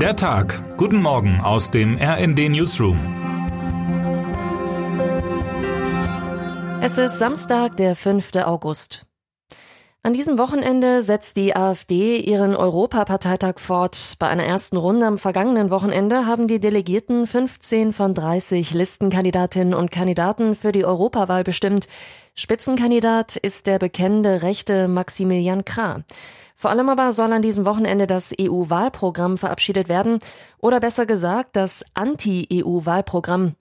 Der Tag. Guten Morgen aus dem RND Newsroom. Es ist Samstag, der 5. August. An diesem Wochenende setzt die AfD ihren Europaparteitag fort. Bei einer ersten Runde am vergangenen Wochenende haben die Delegierten 15 von 30 Listenkandidatinnen und Kandidaten für die Europawahl bestimmt. Spitzenkandidat ist der bekennende Rechte Maximilian Krah. Vor allem aber soll an diesem Wochenende das EU-Wahlprogramm verabschiedet werden oder besser gesagt das Anti-EU-Wahlprogramm.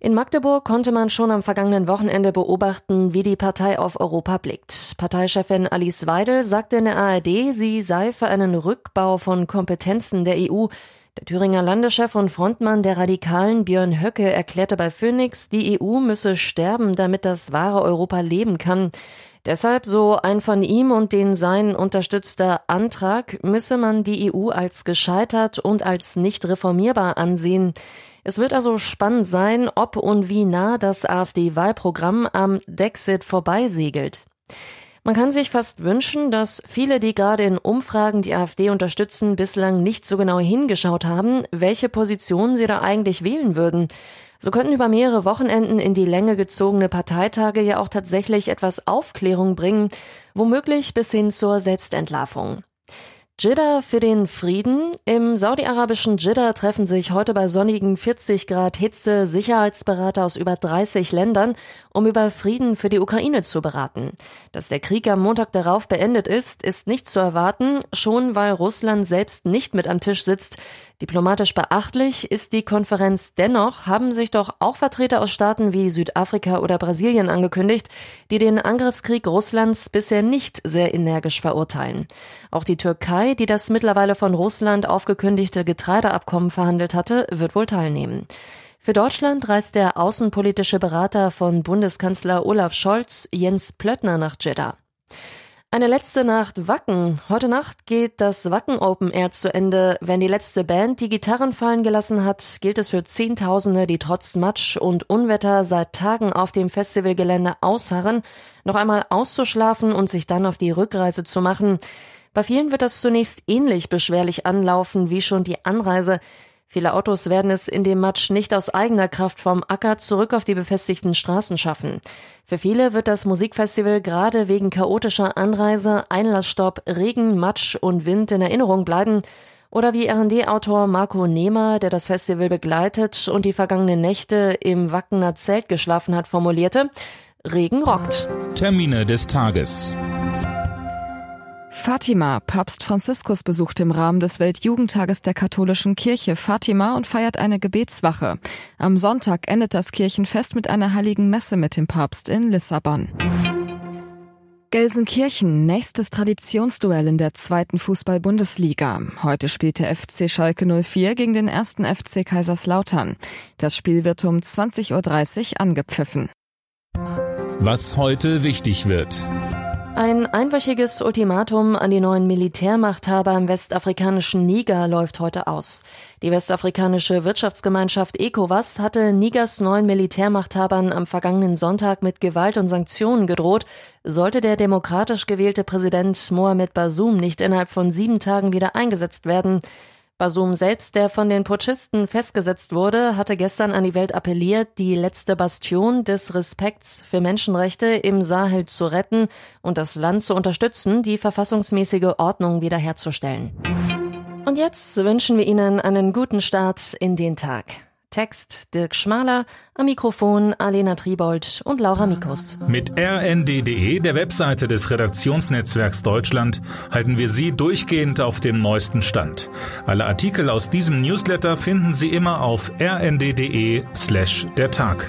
In Magdeburg konnte man schon am vergangenen Wochenende beobachten, wie die Partei auf Europa blickt. Parteichefin Alice Weidel sagte in der ARD, sie sei für einen Rückbau von Kompetenzen der EU. Der Thüringer Landeschef und Frontmann der Radikalen Björn Höcke erklärte bei Phoenix, die EU müsse sterben, damit das wahre Europa leben kann. Deshalb, so ein von ihm und den seinen unterstützter Antrag, müsse man die EU als gescheitert und als nicht reformierbar ansehen. Es wird also spannend sein, ob und wie nah das AfD-Wahlprogramm am Dexit vorbeisegelt. Man kann sich fast wünschen, dass viele, die gerade in Umfragen die AfD unterstützen, bislang nicht so genau hingeschaut haben, welche Position sie da eigentlich wählen würden. So könnten über mehrere Wochenenden in die Länge gezogene Parteitage ja auch tatsächlich etwas Aufklärung bringen, womöglich bis hin zur Selbstentlarvung. Jeddah für den Frieden. Im saudi-arabischen Jeddah treffen sich heute bei sonnigen 40 Grad Hitze Sicherheitsberater aus über 30 Ländern, um über Frieden für die Ukraine zu beraten. Dass der Krieg am Montag darauf beendet ist, ist nicht zu erwarten, schon weil Russland selbst nicht mit am Tisch sitzt. Diplomatisch beachtlich ist die Konferenz dennoch, haben sich doch auch Vertreter aus Staaten wie Südafrika oder Brasilien angekündigt, die den Angriffskrieg Russlands bisher nicht sehr energisch verurteilen. Auch die Türkei, die das mittlerweile von Russland aufgekündigte Getreideabkommen verhandelt hatte, wird wohl teilnehmen. Für Deutschland reist der außenpolitische Berater von Bundeskanzler Olaf Scholz, Jens Plöttner, nach Jeddah. Eine letzte Nacht Wacken. Heute Nacht geht das Wacken Open Air zu Ende. Wenn die letzte Band die Gitarren fallen gelassen hat, gilt es für Zehntausende, die trotz Matsch und Unwetter seit Tagen auf dem Festivalgelände ausharren, noch einmal auszuschlafen und sich dann auf die Rückreise zu machen. Bei vielen wird das zunächst ähnlich beschwerlich anlaufen wie schon die Anreise. Viele Autos werden es in dem Matsch nicht aus eigener Kraft vom Acker zurück auf die befestigten Straßen schaffen. Für viele wird das Musikfestival gerade wegen chaotischer Anreise, Einlassstopp, Regen, Matsch und Wind in Erinnerung bleiben. Oder wie R&D-Autor Marco Nehmer, der das Festival begleitet und die vergangenen Nächte im Wackener Zelt geschlafen hat, formulierte, Regen rockt. Termine des Tages. Fatima. Papst Franziskus besucht im Rahmen des Weltjugendtages der katholischen Kirche Fatima und feiert eine Gebetswache. Am Sonntag endet das Kirchenfest mit einer heiligen Messe mit dem Papst in Lissabon. Gelsenkirchen, nächstes Traditionsduell in der zweiten Fußball-Bundesliga. Heute spielt der FC Schalke 04 gegen den ersten FC Kaiserslautern. Das Spiel wird um 20.30 Uhr angepfiffen. Was heute wichtig wird. Ein einwöchiges Ultimatum an die neuen Militärmachthaber im westafrikanischen Niger läuft heute aus. Die westafrikanische Wirtschaftsgemeinschaft ECOWAS hatte Nigers neuen Militärmachthabern am vergangenen Sonntag mit Gewalt und Sanktionen gedroht, sollte der demokratisch gewählte Präsident Mohamed Bazoum nicht innerhalb von sieben Tagen wieder eingesetzt werden. Basum selbst, der von den Putschisten festgesetzt wurde, hatte gestern an die Welt appelliert, die letzte Bastion des Respekts für Menschenrechte im Sahel zu retten und das Land zu unterstützen, die verfassungsmäßige Ordnung wiederherzustellen. Und jetzt wünschen wir Ihnen einen guten Start in den Tag. Text Dirk Schmaler, am Mikrofon Alena Tribold und Laura Mikus. Mit rnd.de, der Webseite des Redaktionsnetzwerks Deutschland, halten wir Sie durchgehend auf dem neuesten Stand. Alle Artikel aus diesem Newsletter finden Sie immer auf rnd.de slash der Tag.